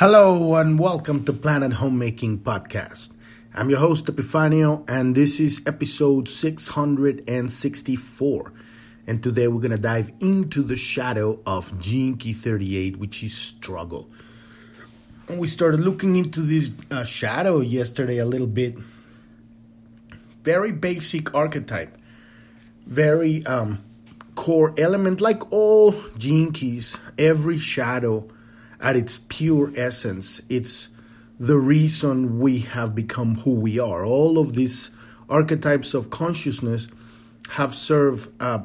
Hello and welcome to Planet Homemaking Podcast. I'm your host Epifanio and this is episode 664. And today we're going to dive into the shadow of Gene Key 38, which is struggle. And we started looking into this uh, shadow yesterday a little bit. Very basic archetype, very um, core element, like all gene keys, every shadow at its pure essence, it's the reason we have become who we are. All of these archetypes of consciousness have served a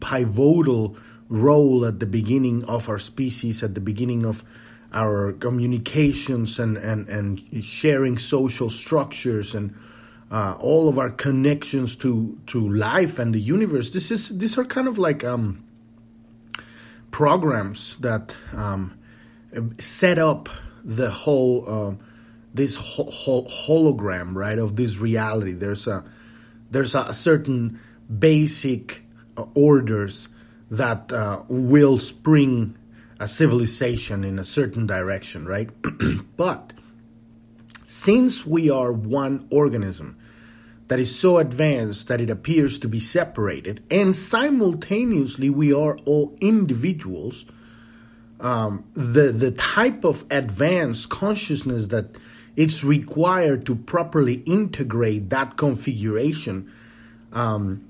pivotal role at the beginning of our species, at the beginning of our communications and, and, and sharing social structures and uh, all of our connections to, to life and the universe. This is these are kind of like um, programs that um, set up the whole uh, this ho- ho- hologram right of this reality. There's a there's a certain basic uh, orders that uh, will spring a civilization in a certain direction right? But since we are one organism that is so advanced that it appears to be separated and simultaneously we are all individuals um, the the type of advanced consciousness that it's required to properly integrate that configuration, um,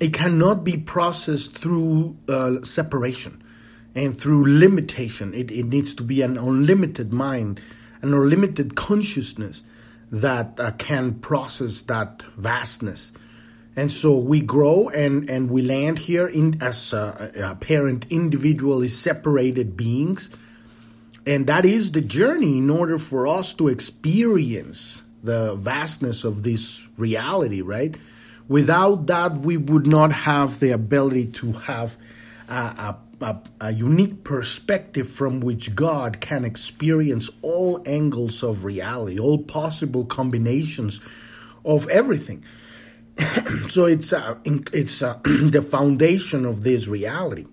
it cannot be processed through uh, separation and through limitation. It, it needs to be an unlimited mind, an unlimited consciousness that uh, can process that vastness and so we grow and, and we land here in as parent individually separated beings. And that is the journey in order for us to experience the vastness of this reality, right? Without that, we would not have the ability to have a, a, a, a unique perspective from which God can experience all angles of reality, all possible combinations of everything. so it's uh, it's uh, the foundation of this reality.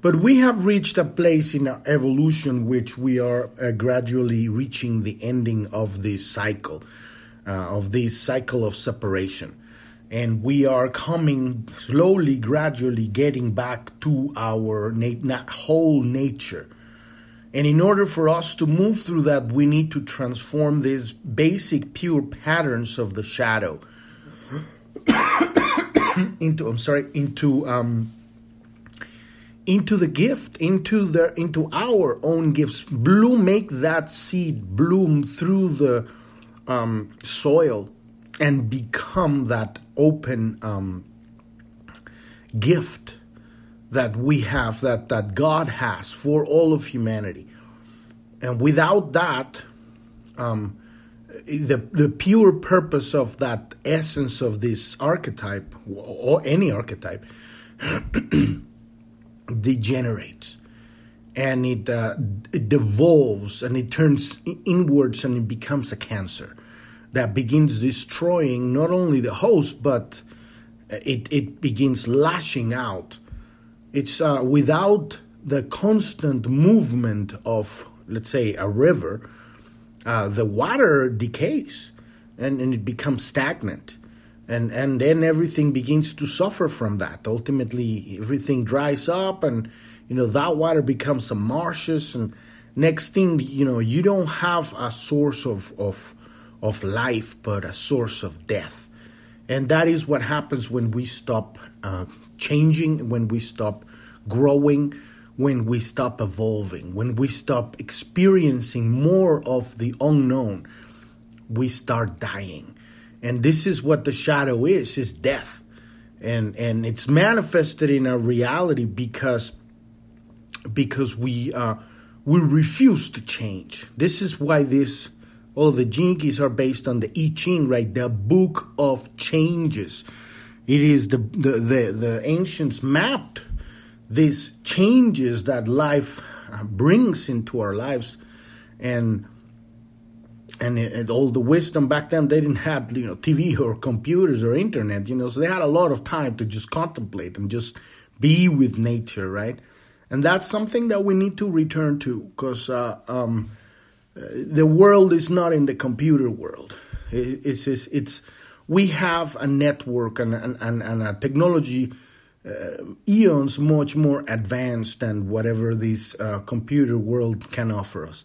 But we have reached a place in our evolution which we are uh, gradually reaching the ending of this cycle, uh, of this cycle of separation. And we are coming slowly, gradually getting back to our nat- whole nature. And in order for us to move through that, we need to transform these basic, pure patterns of the shadow into I'm sorry into um, into the gift into the into our own gifts. Bloom make that seed bloom through the um, soil and become that open um, gift that we have that that God has for all of humanity. And without that um, the the pure purpose of that essence of this archetype or any archetype degenerates. And it, uh, it devolves and it turns inwards and it becomes a cancer that begins destroying not only the host but it, it begins lashing out. It's uh, without the constant movement of let's say a river uh, the water decays and, and it becomes stagnant. And, and then everything begins to suffer from that. Ultimately, everything dries up and, you know, that water becomes some marshes. And next thing, you know, you don't have a source of, of, of life, but a source of death. And that is what happens when we stop uh, changing, when we stop growing, when we stop evolving, when we stop experiencing more of the unknown, we start dying. And this is what the shadow is, is death. And and it's manifested in our reality because because we uh, we refuse to change. This is why this all the Keys are based on the I Ching, right? The book of changes. It is the the the, the ancients mapped these changes that life uh, brings into our lives and and, and all the wisdom back then they didn't have you know tv or computers or internet you know so they had a lot of time to just contemplate and just be with nature right and that's something that we need to return to because uh, um, the world is not in the computer world. It's it's, it's we have a network and and, and, and a technology uh, eons much more advanced than whatever this uh, computer world can offer us.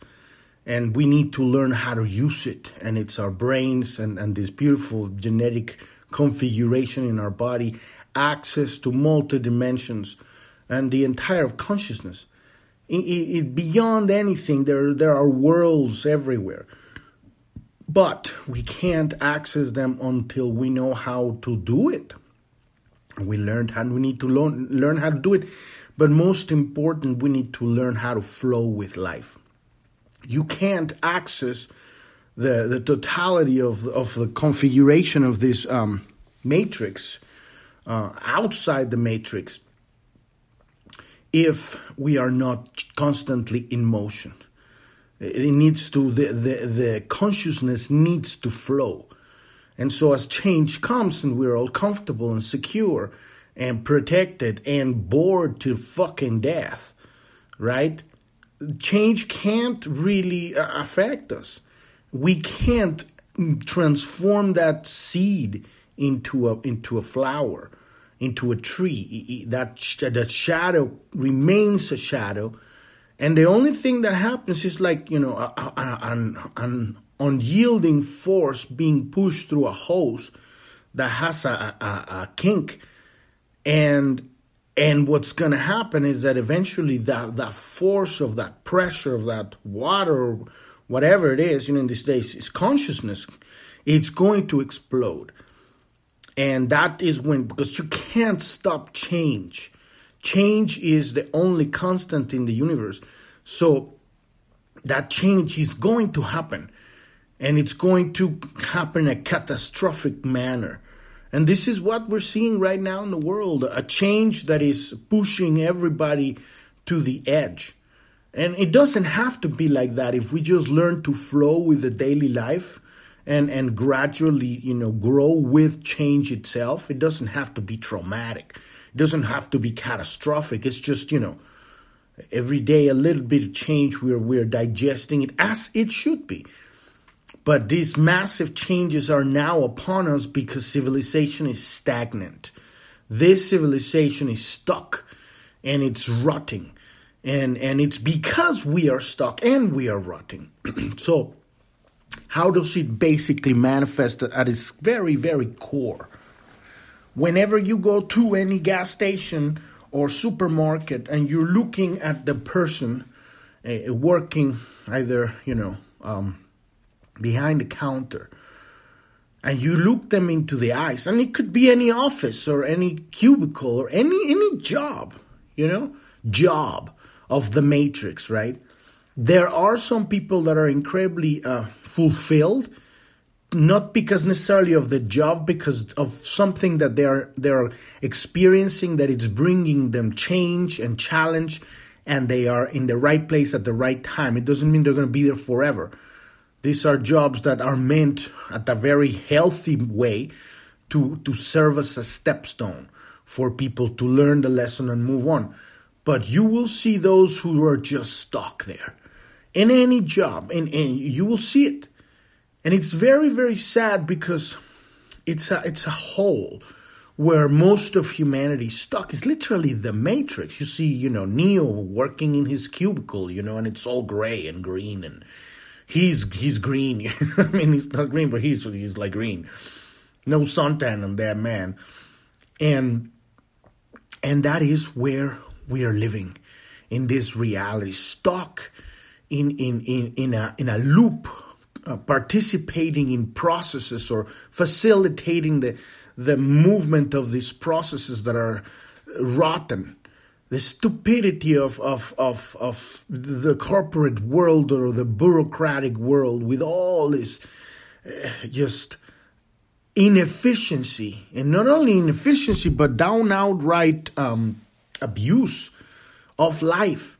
And we need to learn how to use it. And it's our brains and, and this beautiful genetic configuration in our body, access to multi dimensions, and the entire consciousness. It, it, beyond anything, there, there are worlds everywhere. But we can't access them until we know how to do it. We learned how we need to learn, learn how to do it, but most important, we need to learn how to flow with life. You can't access the the totality of of the configuration of this um, matrix uh, outside the matrix if we are not constantly in motion. It needs to the the, the consciousness needs to flow. And so, as change comes and we're all comfortable and secure and protected and bored to fucking death, right? Change can't really uh, affect us. We can't transform that seed into a into a flower, into a tree. That that shadow remains a shadow, and the only thing that happens is like you know an an unyielding force being pushed through a hose that has a, a, a kink. And and what's going to happen is that eventually that that force of that pressure of that water whatever it is you know in these days is consciousness it's going to explode. And that is when because you can't stop change. Change is the only constant in the universe. So that change is going to happen and it's going to happen in a catastrophic manner. And this is what we're seeing right now in the world a change that is pushing everybody to the edge. And it doesn't have to be like that if we just learn to flow with the daily life and, and gradually, you know, grow with change itself. It doesn't have to be traumatic. It doesn't have to be catastrophic. It's just, you know, every day a little bit of change we're we're digesting it as it should be. But these massive changes are now upon us because civilization is stagnant. This civilization is stuck and it's rotting. And, and it's because we are stuck and we are rotting. so, how does it basically manifest at its very, very core? Whenever you go to any gas station or supermarket and you're looking at the person uh, working either, you know, um, behind the counter and you look them into the eyes and it could be any office or any cubicle or any any job you know? Job of the matrix right? There are some people that are incredibly uh, fulfilled not because necessarily of the job because of something that they're they're experiencing that it's bringing them change and challenge and they are in the right place at the right time. It doesn't mean they're going to be there forever these are jobs that are meant at a very healthy way to, to serve as a stepstone for people to learn the lesson and move on. But you will see those who are just stuck there in any job, and, and you will see it. And it's very, very sad because it's a, it's a hole where most of humanity stuck. It's literally the matrix. You see, you know, Neo working in his cubicle, you know, and it's all gray and green and he's he's green. I mean, he's not green, but he's he's like green. No suntan on that man, and and that is where we are living in this reality, stuck in in in in a in a loop, uh, participating in processes or facilitating the the movement of these processes that are rotten the stupidity of, of, of, of the corporate world or the bureaucratic world with all this uh, just inefficiency. And not only inefficiency but down outright um, abuse of life.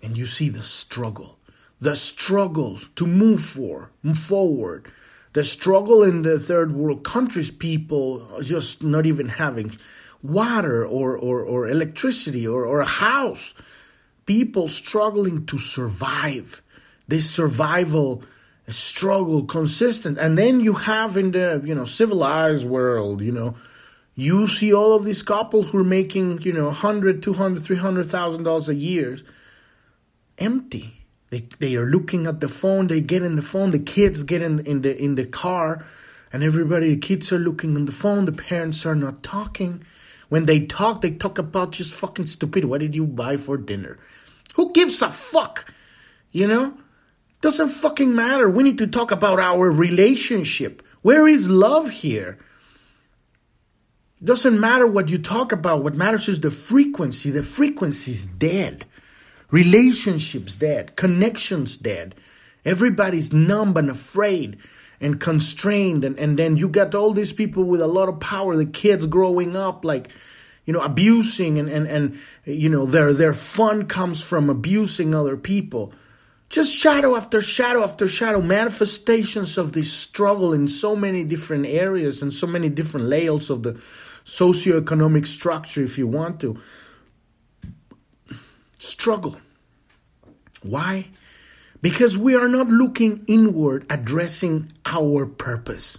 And you see the struggle. The struggle to move for forward. The struggle in the third world countries people just not even having water or, or, or electricity or, or a house. People struggling to survive. This survival struggle consistent. And then you have in the, you know, civilized world, you know, you see all of these couples who are making, you know, 100, 200, 300,000 dollars a year empty. They, they are looking at the phone, they get in the phone, the kids get in, in the in the car, and everybody, the kids are looking on the phone, the parents are not talking. When they talk, they talk about just fucking stupid. What did you buy for dinner? Who gives a fuck? You know? Doesn't fucking matter. We need to talk about our relationship. Where is love here? Doesn't matter what you talk about. What matters is the frequency. The frequency is dead. Relationships dead. Connections dead. Everybody's numb and afraid and constrained. And, and then you got all these people with a lot of power, the kids growing up like, you know, abusing and, and, and you know, their, their fun comes from abusing other people. Just shadow after shadow after shadow, manifestations of this struggle in so many different areas and so many different layers of the socioeconomic structure, if you want to. Struggle. Why? Because we are not looking inward, addressing our purpose.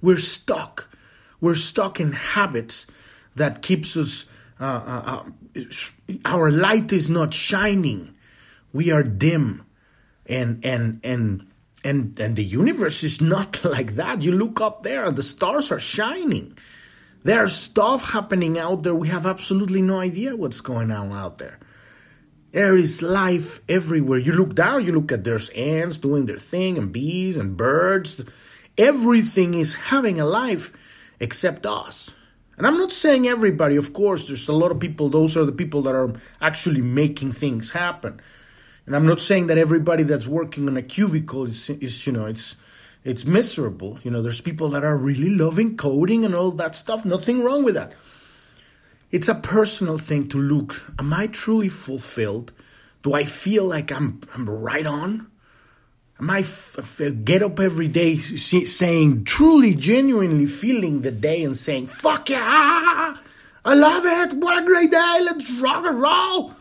We're stuck. We're stuck in habits that keeps us. Uh, uh, uh, our light is not shining. We are dim, and and and and and the universe is not like that. You look up there, and the stars are shining. There's stuff happening out there. We have absolutely no idea what's going on out there. There is life everywhere. You look down, you look at there's ants doing their thing, and bees and birds. Everything is having a life except us. And I'm not saying everybody, of course, there's a lot of people, those are the people that are actually making things happen. And I'm not saying that everybody that's working on a cubicle is, is you know, it's it's miserable. You know, there's people that are really loving coding and all that stuff. Nothing wrong with that. It's a personal thing to look. Am I truly fulfilled? Do I feel like I'm I'm right on? Am I f- f- get up every day saying truly, genuinely feeling the day and saying "fuck yeah"? I love it. What a great day. Let's rock and roll.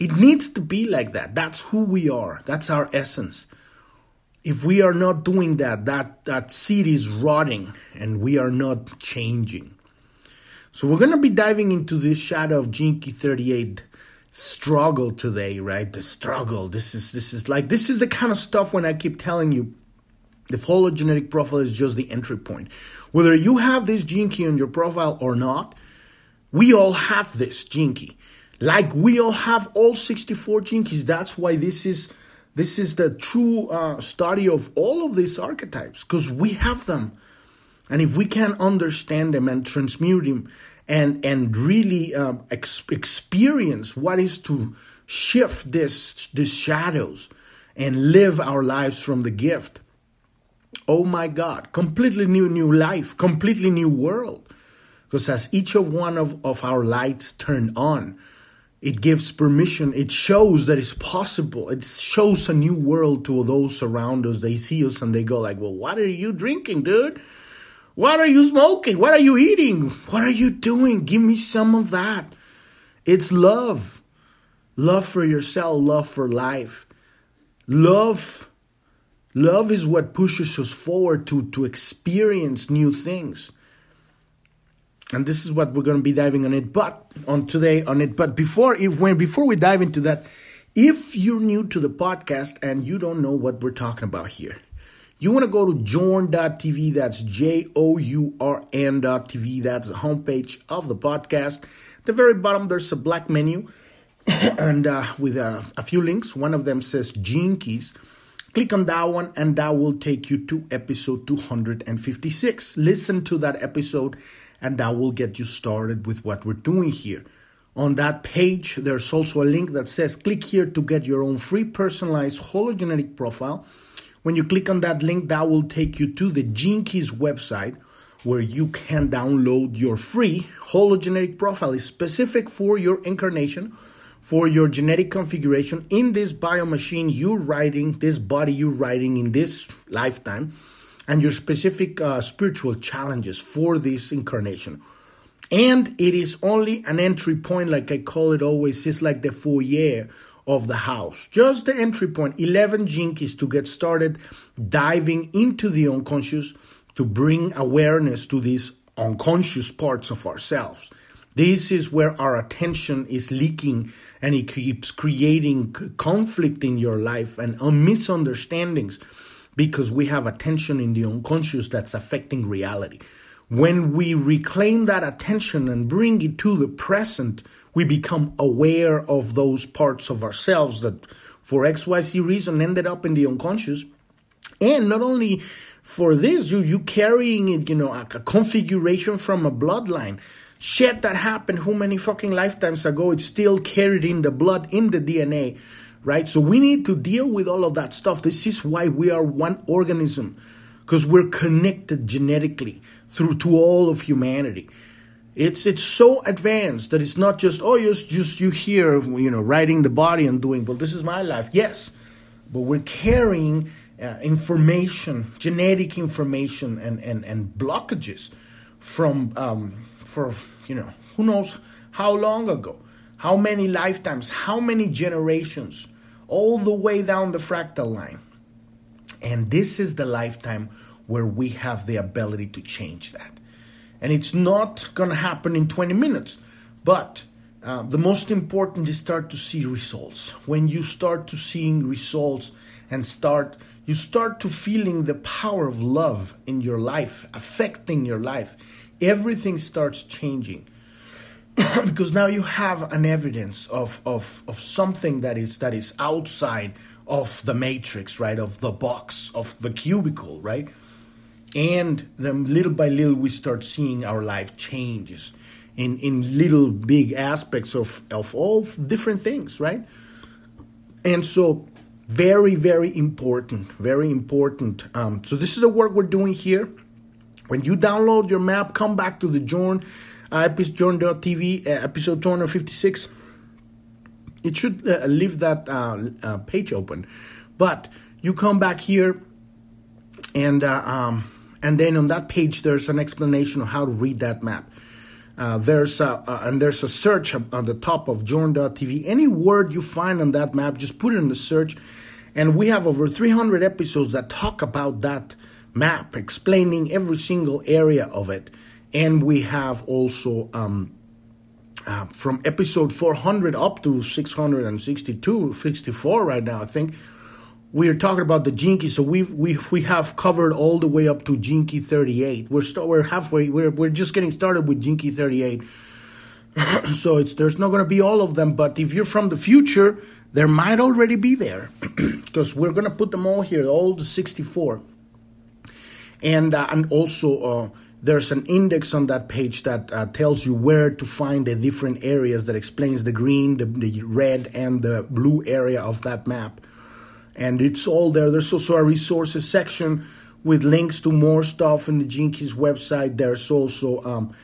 It needs to be like that. That's who we are. That's our essence. If we are not doing that, that, that seed is rotting and we are not changing. So we're going to be diving into this shadow of Key 38 struggle today, right? The struggle. This is this is like this is the kind of stuff when I keep telling you the hologenetic profile is just the entry point. Whether you have this gene key on your profile or not, we all have this gene key. Like we all have all 64 gene keys. That's why this is this is the true uh, study of all of these archetypes because we have them. And if we can understand them and transmute them and and really uh, ex- experience what is to shift this these shadows and live our lives from the gift. Oh my God, completely new new life, completely new world. Because as each of one of, of our lights turn on, it gives permission. It shows that it's possible. It shows a new world to those around us. They see us and they go like, "Well, what are you drinking, dude? What are you smoking? What are you eating? What are you doing? Give me some of that." It's love. Love for yourself, love for life. Love love is what pushes us forward to to experience new things and this is what we're going to be diving on it but on today on it but before if when before we dive into that if you're new to the podcast and you don't know what we're talking about here you want to go to journ.tv that's j-o-u-r-n.tv that's the homepage of the podcast At the very bottom there's a black menu and uh, with a, a few links one of them says gene keys click on that one and that will take you to episode 256 listen to that episode and that will get you started with what we're doing here. On that page, there's also a link that says click here to get your own free personalized hologenetic profile. When you click on that link, that will take you to the Keys website where you can download your free hologenetic profile. Specific for your incarnation, for your genetic configuration in this bio machine you're writing, this body you're writing in this lifetime and your specific uh, spiritual challenges for this incarnation. And it is only an entry point, like I call it always, it's like the foyer of the house. Just the entry point, 11 gene keys to get started diving into the unconscious to bring awareness to these unconscious parts of ourselves. This is where our attention is leaking and it keeps creating conflict in your life and misunderstandings because we have attention in the unconscious that's affecting reality. When we reclaim that attention and bring it to the present, we become aware of those parts of ourselves that, for XYZ reason, ended up in the unconscious. And not only for this, you you carrying it, you know, a, a configuration from a bloodline. Shit that happened how many fucking lifetimes ago, it's still carried in the blood, in the DNA, right? So we need to deal with all of that stuff. This is why we are one organism, because we're connected genetically through to all of humanity. It's it's so advanced that it's not just oh just just you here you know riding the body and doing well this is my life. Yes, but we're carrying uh, information genetic information and and and blockages from um, for you know who knows how long ago how many lifetimes how many generations all the way down the fractal line. And this is the lifetime where we have the ability to change that and it's not going to happen in 20 minutes. But uh, the most important is start to see results. When you start to seeing results and start you start to feeling the power of love in your life affecting your life, everything starts changing. because now you have an evidence of, of, of something that is that is outside of the matrix, right? Of the box, of the cubicle, right? And then little by little we start seeing our life changes in in little big aspects of of all different things right? And so very very important very important. Um, so this is the work we're doing here. When you download your map come back to the journ uh, episode journ.tv uh, episode 256 it should uh, leave that uh, uh, page open. But you come back here and uh, um, and then on that page there's an explanation of how to read that map. Uh, there's a, uh, and there's a search on the top of Journ.tv. Any word you find on that map, just put it in the search. And we have over 300 episodes that talk about that map, explaining every single area of it. And we have also um, uh, from episode 400 up to 662, 64 right now, I think we're talking about the Gene Key, so we've we we have covered all the way up to Gene Key 38. We're st- we're halfway. We're we're just getting started with Gene Key 38. so it's there's not going to be all of them, but if you're from the future, there might already be there because we're going to put them all here, all the 64. And uh, and also uh, there's an index on that page that uh, tells you where to find the different areas that explains the green, the, the red, and the blue area of that map and it's all there. There's also a resources section with links to more stuff in the Keys website. There's also um,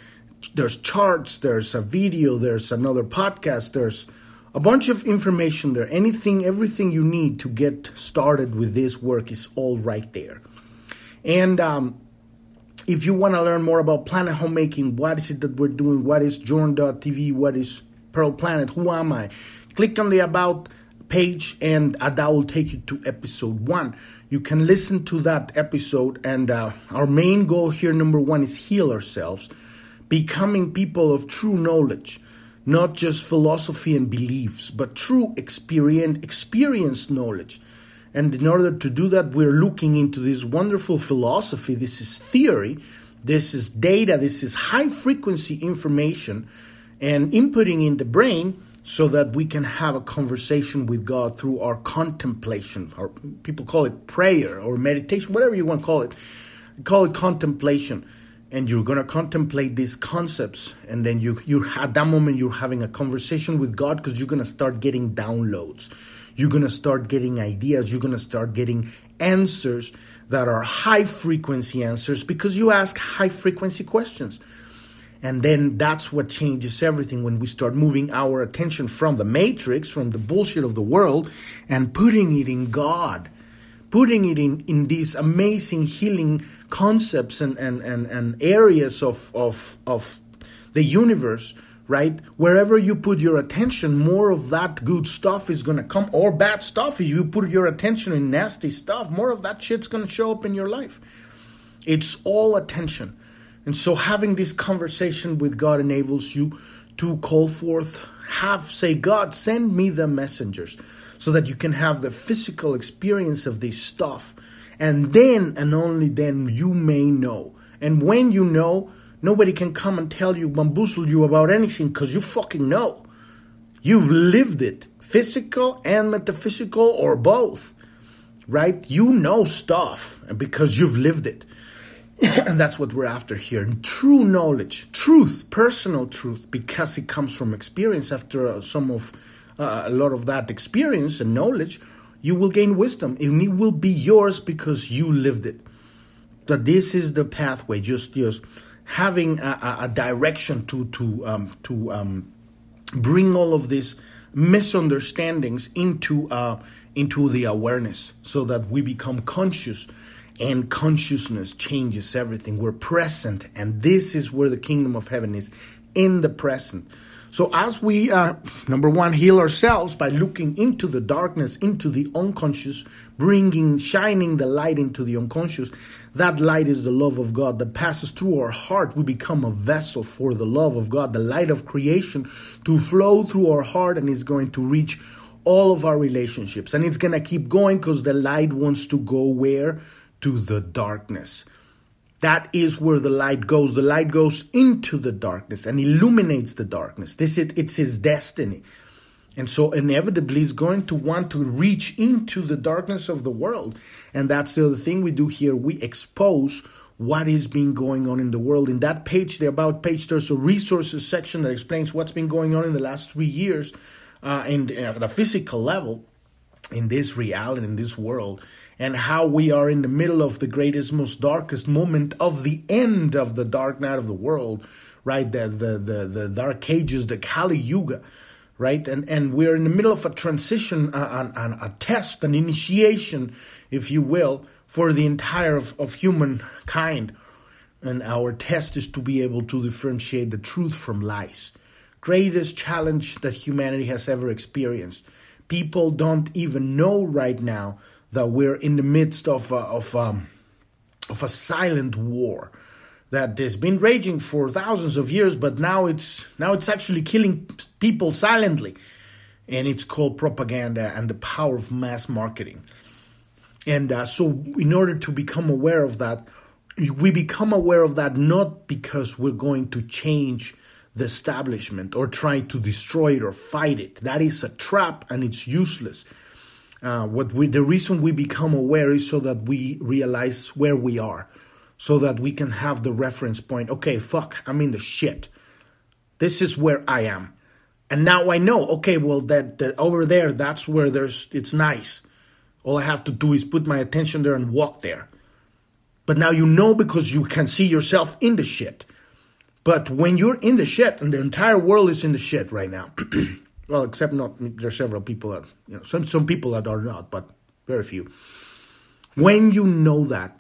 there's charts, there's a video, there's another podcast, there's a bunch of information there. Anything, everything you need to get started with this work is all right there. And um, if you want to learn more about planet homemaking, what is it that we're doing? What is Journ.tv? What is Pearl Planet? Who am I? Click on the About page and uh, that will take you to episode one. You can listen to that episode, and uh, our main goal here, number one, is heal ourselves, becoming people of true knowledge, not just philosophy and beliefs, but true experience, experienced knowledge. And in order to do that, we're looking into this wonderful philosophy. This is theory, this is data, this is high frequency information, and inputting in the brain so that we can have a conversation with God through our contemplation, or people call it prayer or meditation, whatever you want to call it. Call it contemplation. And you're going to contemplate these concepts, and then you you at that moment you're having a conversation with God because you're going to start getting downloads. You're going to start getting ideas. You're going to start getting answers that are high frequency answers because you ask high frequency questions. And then that's what changes everything when we start moving our attention from the matrix, from the bullshit of the world, and putting it in God, putting it in, in this amazing healing concepts and, and, and, and areas of, of, of the universe, right? Wherever you put your attention, more of that good stuff is going to come, or bad stuff. If you put your attention in nasty stuff, more of that shit's going to show up in your life. It's all attention. And so having this conversation with God enables you to call forth, have, say, God, send me the messengers so that you can have the physical experience of this stuff. And then and only then you may know. And when you know, nobody can come and tell you, bamboozle you about anything because you fucking know. You've lived it, physical and metaphysical, or both, right? You know stuff because you've lived it. and that's what we're after here true knowledge truth personal truth because it comes from experience after uh, some of uh, a lot of that experience and knowledge, you will gain wisdom, and it will be yours because you lived it. That this is the pathway. Just just having a, a direction to to um, to um, bring all of these misunderstandings into uh, into the awareness, so that we become conscious and consciousness changes everything. We're present, and this is where the kingdom of heaven is in the present. So, as we, uh, number one, heal ourselves by looking into the darkness, into the unconscious, bringing, shining the light into the unconscious, that light is the love of God that passes through our heart. We become a vessel for the love of God, the light of creation to flow through our heart and is going to reach all of our relationships. And it's going to keep going because the light wants to go where? To the darkness. That is where the light goes. The light goes into the darkness and illuminates the darkness. This is it's his destiny. And so inevitably he's going to want to reach into the darkness of the world. And that's the other thing we do here. We expose what is being going on in the world. In that page, the about page, there's a resources section that explains what's been going on in the last three years uh, in, uh, at a physical level in this reality, in this world and how we are in the middle of the greatest, most darkest moment of the end of the dark night of the world, right? The the the, the dark ages, the Kali Yuga, right? And and we're in the middle of a transition, a, a, a test, an initiation, if you will, for the entire of, of humankind. And our test is to be able to differentiate the truth from lies. Greatest challenge that humanity has ever experienced. People don't even know right now that we're in the midst of a, of um, of a silent war that has been raging for thousands of years, but now it's now it's actually killing people silently, and it's called propaganda and the power of mass marketing. And uh, so, in order to become aware of that, we become aware of that not because we're going to change the establishment or try to destroy it or fight it. That is a trap and it's useless. Uh, what we the reason we become aware is so that we realize where we are, so that we can have the reference point. Okay, fuck, I'm in the shit. This is where I am, and now I know. Okay, well that, that over there, that's where there's it's nice. All I have to do is put my attention there and walk there. But now you know because you can see yourself in the shit. But when you're in the shit and the entire world is in the shit right now. Well, except not there are several people that you know some some people that are not, but very few. When you know that,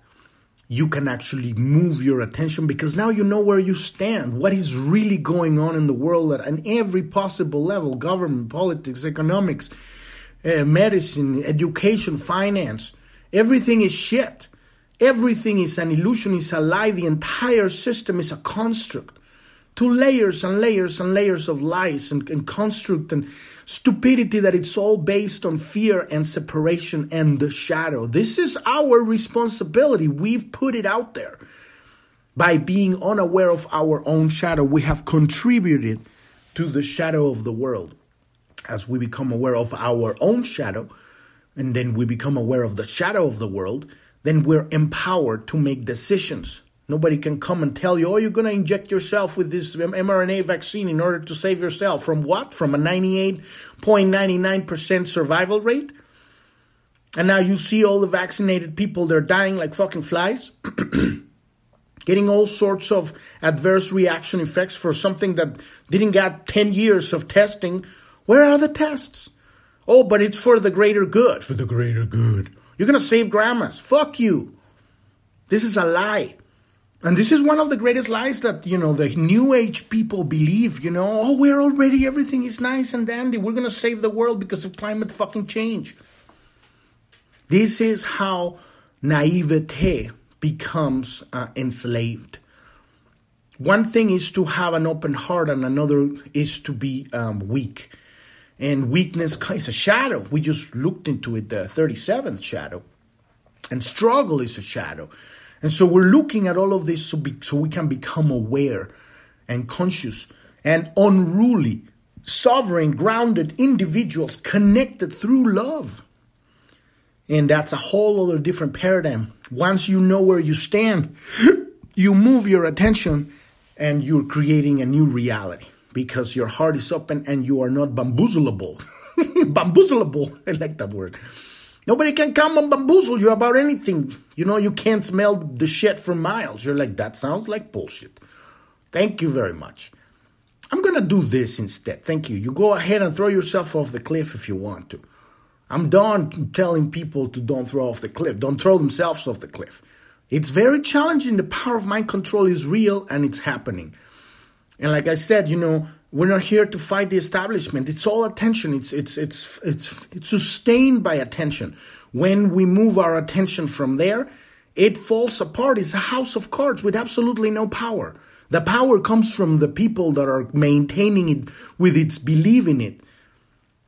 you can actually move your attention because now you know where you stand, what is really going on in the world at every possible level government, politics, economics, uh, medicine, education, finance. Everything is shit. Everything is an illusion, is a lie. The entire system is a construct to layers and layers and layers of lies and, and construct and stupidity that it's all based on fear and separation and the shadow. This is our responsibility. We've put it out there. By being unaware of our own shadow, we have contributed to the shadow of the world. As we become aware of our own shadow, and then we become aware of the shadow of the world, then we're empowered to make decisions Nobody can come and tell you, oh, you're going to inject yourself with this mRNA vaccine in order to save yourself. From what? From a 98.99% survival rate? And now you see all the vaccinated people, they're dying like fucking flies, getting all sorts of adverse reaction effects for something that didn't get 10 years of testing. Where are the tests? Oh, but it's for the greater good. For the greater good. You're going to save grandmas. Fuck you. This is a lie. And this is one of the greatest lies that, you know, the new age people believe, you know, oh, we're already, everything is nice and dandy. We're going to save the world because of climate fucking change. This is how naivete becomes uh, enslaved. One thing is to have an open heart, and another is to be um, weak. And weakness is a shadow. We just looked into it, the 37th shadow. And struggle is a shadow. And so we're looking at all of this so, be, so we can become aware and conscious and unruly, sovereign, grounded individuals connected through love. And that's a whole other different paradigm. Once you know where you stand, you move your attention and you're creating a new reality because your heart is open and you are not bamboozleable. bamboozleable. I like that word. Nobody can come and bamboozle you about anything. You know, you can't smell the shit for miles. You're like, that sounds like bullshit. Thank you very much. I'm going to do this instead. Thank you. You go ahead and throw yourself off the cliff if you want to. I'm done telling people to don't throw off the cliff. Don't throw themselves off the cliff. It's very challenging. The power of mind control is real and it's happening. And like I said, you know, we're not here to fight the establishment. It's all attention. It's it's it's it's it's sustained by attention. When we move our attention from there, it falls apart. It's a house of cards with absolutely no power. The power comes from the people that are maintaining it with its belief in it.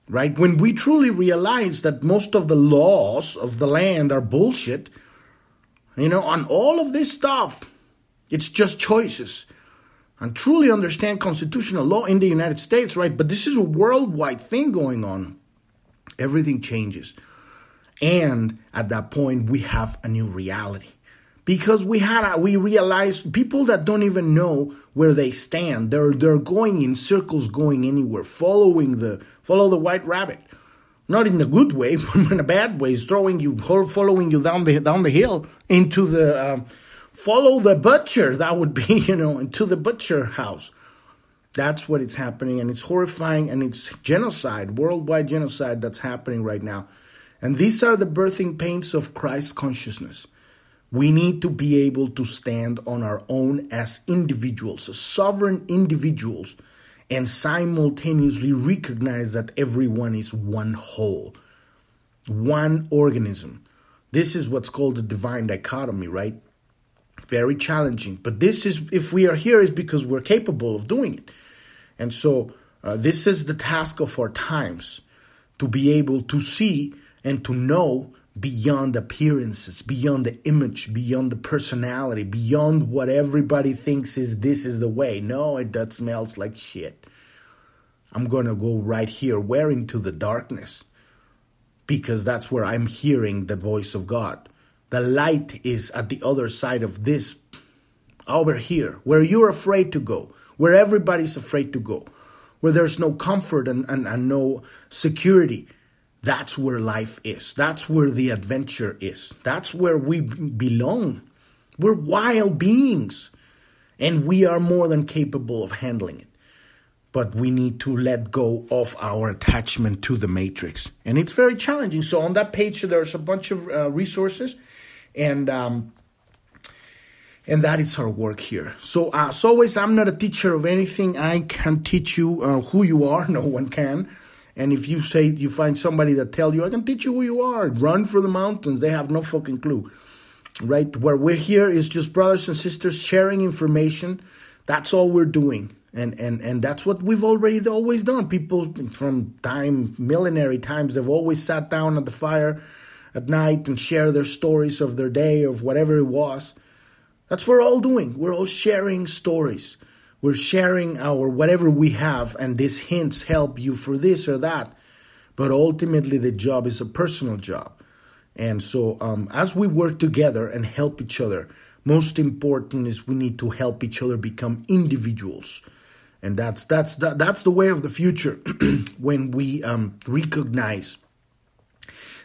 Right? When we truly realize that most of the laws of the land are bullshit, you know, on all of this stuff, it's just choices and truly understand constitutional law in the United States, right? But this is a worldwide thing going on. Everything changes. And at that point, we have a new reality. Because we had a, we realized people that don't even know where they stand, they're they're going in circles, going anywhere, following the follow the white rabbit. Not in a good way, but in a bad way, is throwing you, following you down the down the hill into the um, follow the butcher. That would be, you know, into the butcher house. That's what it's happening, and it's horrifying, and it's genocide, worldwide genocide that's happening right now. And these are the birthing pains of Christ consciousness. We need to be able to stand on our own as individuals, as sovereign individuals, and simultaneously recognize that everyone is one whole, one organism. This is what's called the divine dichotomy, right? very challenging. But this is, if we are here, is because we're capable of doing it. And so, uh, this is the task of our times to be able to see and to know beyond appearances, beyond the image, beyond the personality, beyond what everybody thinks is this is the way. No, it that smells like shit. I'm gonna go right here, where into the darkness, because that's where I'm hearing the voice of God. The light is at the other side of this, over here, where you're afraid to go, where everybody's afraid to go, where there's no comfort and, and, and no security. That's where life is. That's where the adventure is. That's where we belong. We're wild beings, and we are more than capable of handling it but we need to let go of our attachment to the matrix. And it's very challenging. So, on that page, there's a bunch of uh, resources and um, and that is our work here. So uh, as always, I'm not a teacher of anything. I can teach you uh, who you are. No one can. And if you say you find somebody that tell you, I can teach you who you are, run for the mountains. They have no fucking clue, right? Where we're here is just brothers and sisters sharing information. That's all we're doing. And, and, and that's what we've already always done. People from time, millenary times, they've always sat down at the fire at night and share their stories of their day, of whatever it was. That's what we're all doing. We're all sharing stories. We're sharing our whatever we have, and these hints help you for this or that. But ultimately, the job is a personal job. And so, um, as we work together and help each other, most important is we need to help each other become individuals. And that's that's that, that's the way of the future when we um, recognize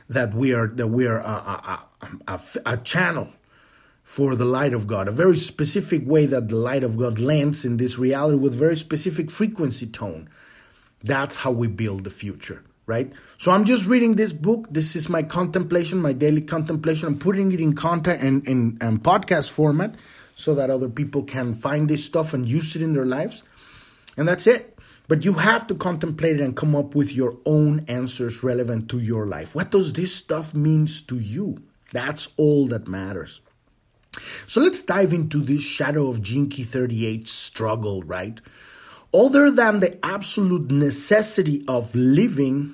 that we are that we are a, a, a, a, channel for the light of God, a very specific way that the light of God lands in this reality with very specific frequency tone. That's how we build the future. right? So I'm just reading this book. This is my contemplation, my daily contemplation. I'm putting it in content and in, podcast format so that other people can find this stuff and use it in their lives. And that's it. But you have to contemplate it and come up with your own answers relevant to your life. What does this stuff means to you? That's all that matters. So let's dive into this Shadow of Key 38 struggle, right? Other than the absolute necessity of living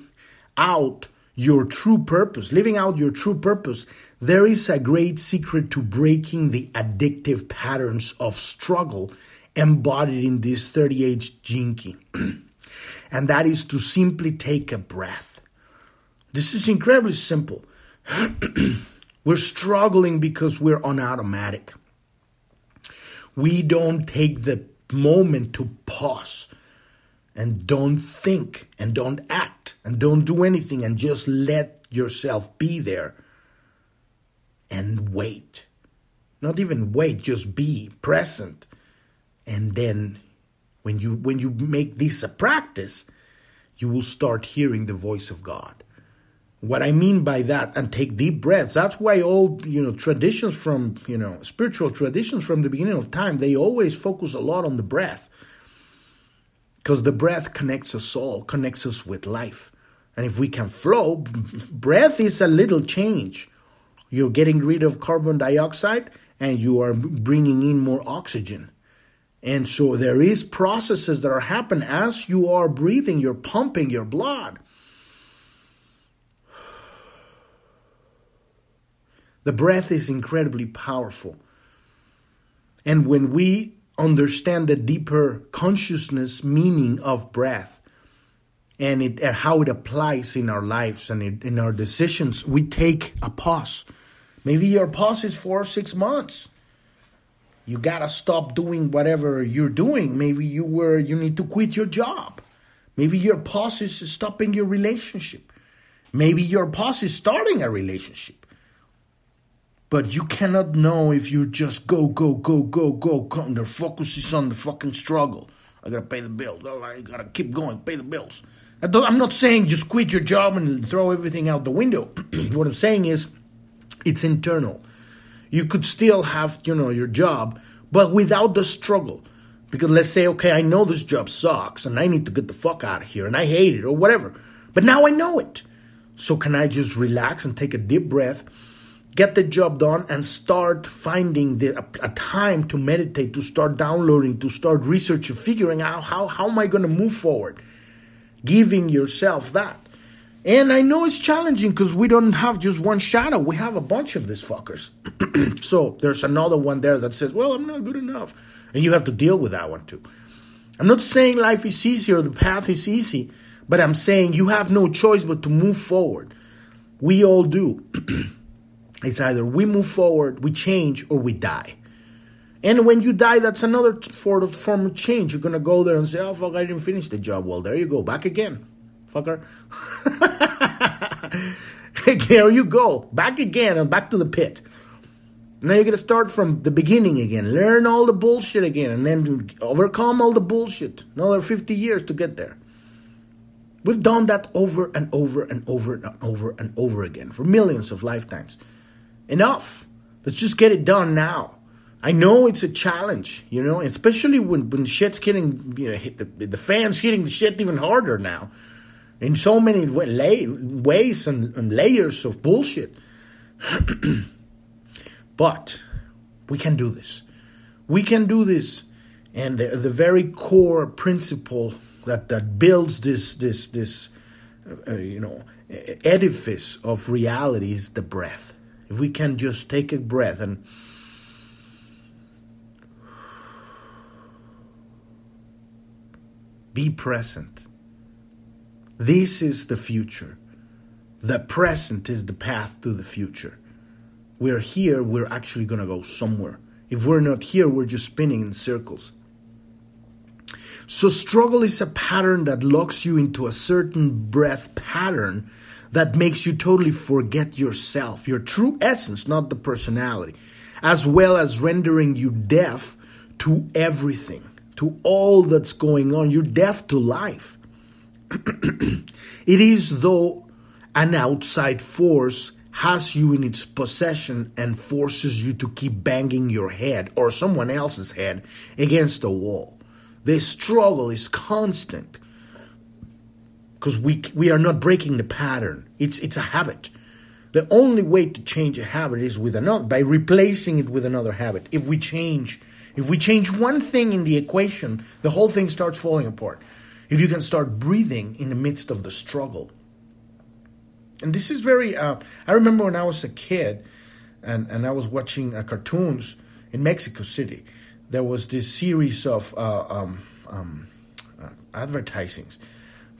out your true purpose, living out your true purpose, there is a great secret to breaking the addictive patterns of struggle embodied in this 38 gene key. and that is to simply take a breath. This is incredibly simple. we're struggling because we're on automatic. We don't take the moment to pause and don't think and don't act and don't do anything and just let yourself be there and wait. Not even wait, just be present. And then when you when you make this a practice, you will start hearing the voice of God. What I mean by that, and take deep breaths. That's why all you know traditions from you know spiritual traditions from the beginning of time they always focus a lot on the breath, because the breath connects us all, connects us with life, and if we can flow, breath is a little change. You're getting rid of carbon dioxide and you are bringing in more oxygen. And so there is processes that are happening as you are breathing, you're pumping your blood. The breath is incredibly powerful. And when we understand the deeper consciousness meaning of breath and, it, and how it applies in our lives and in, in our decisions, we take a pause Maybe your pause is for six months. You gotta stop doing whatever you're doing. Maybe you were you need to quit your job. Maybe your pause is stopping your relationship. Maybe your pause is starting a relationship. But you cannot know if you just go, go, go, go, go, come. Their focus is on the fucking struggle. I gotta pay the bills. I gotta keep going, pay the bills. I'm not saying just quit your job and throw everything out the window. what I'm saying is it's internal. You could still have, you know, your job, but without the struggle. Because let's say, okay, I know this job sucks and I need to get the fuck out of here and I hate it or whatever. But now I know it. So can I just relax and take a deep breath, get the job done, and start finding the, a, a time to meditate, to start downloading, to start researching, figuring out how, how am I going to move forward? Giving yourself that. And I know it's challenging because we don't have just one shadow. We have a bunch of these fuckers. so there's another one there that says, well, I'm not good enough. And you have to deal with that one too. I'm not saying life is easy or the path is easy, but I'm saying you have no choice but to move forward. We all do. it's either we move forward, we change, or we die. And when you die, that's another form of, change. You're going to go there and say, oh, fuck, I didn't finish the job. Well, there you go, back again fucker. there you go. Back again and back to the pit. Now you're going to start from the beginning again. Learn all the bullshit again and then overcome all the bullshit. Another 50 years to get there. We've done that over and over and over and over and over again for millions of lifetimes. Enough. Let's just get it done now. I know it's a challenge, you know, especially when, when shit's getting, you know, the, the fans hitting the shit even harder now in so many ways and, and layers of bullshit. but we can do this. We can do this. And the, the very core principle that, that builds this, this, this uh, you know, edifice of reality is the breath. If we can just take a breath and be present this is the future. The present is the path to the future. We're here, we're actually going to go somewhere. If we're not here, we're just spinning in circles. So, struggle is a pattern that locks you into a certain breath pattern that makes you totally forget yourself, your true essence, not the personality, as well as rendering you deaf to everything, to all that's going on. You're deaf to life it is though an outside force has you in its possession and forces you to keep banging your head or someone else's head against a wall. The struggle is constant because we, we are not breaking the pattern. It's, it's a habit. The only way to change a habit is with another, by replacing it with another habit. If we change, if we change one thing in the equation, the whole thing starts falling apart. If you can start breathing in the midst of the struggle, and this is very. Uh, I remember when I was a kid, and and I was watching uh, cartoons in Mexico City. There was this series of uh, um, um, uh, advertisings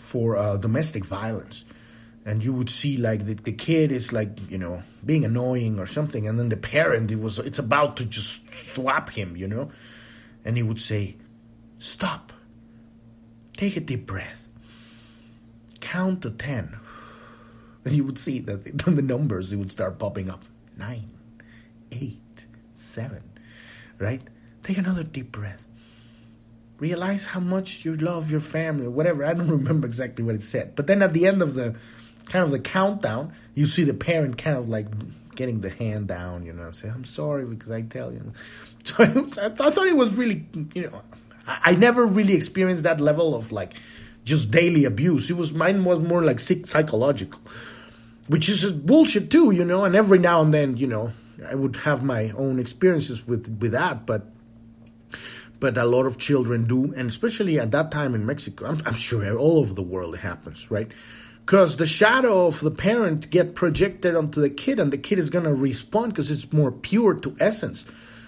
for uh, domestic violence, and you would see like the, the kid is like you know being annoying or something, and then the parent it was it's about to just slap him, you know, and he would say, "Stop, take a deep breath, count to ten. And you would see that the numbers it would start popping up. Nine, eight, seven, right? Take another deep breath. Realize how much you love your family or whatever. I don't remember exactly what it said. But then at the end of the kind of the countdown, you see the parent kind of like getting the hand down, you know, say, I'm sorry because I tell you. So I, was, I thought it was really, you know, I, I never really experienced that level of like just daily abuse. It was mine was more like sick psychological which is bullshit too, you know. And every now and then, you know, I would have my own experiences with with that, but but a lot of children do, and especially at that time in Mexico, I'm, I'm sure all over the world it happens, right? Because the shadow of the parent get projected onto the kid, and the kid is gonna respond because it's more pure to essence.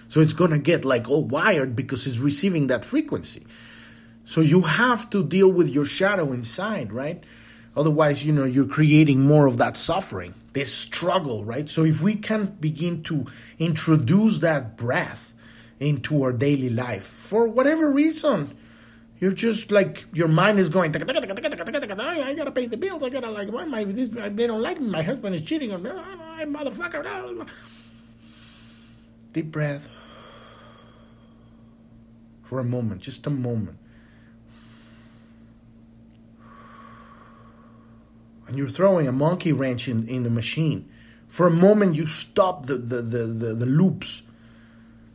So it's gonna get like all wired because it's receiving that frequency. So you have to deal with your shadow inside, right? Otherwise, you know, you're creating more of that suffering, this struggle, right? So if we can begin to introduce that breath into our daily life for whatever reason, you're just like your mind is going. I gotta pay the bills. I gotta like why my this they don't like me. My husband is cheating on me. Motherfucker. Deep breath for a moment, just a moment. and you're throwing a monkey wrench in, in the machine, for a moment you stop the, the, the, the, the loops.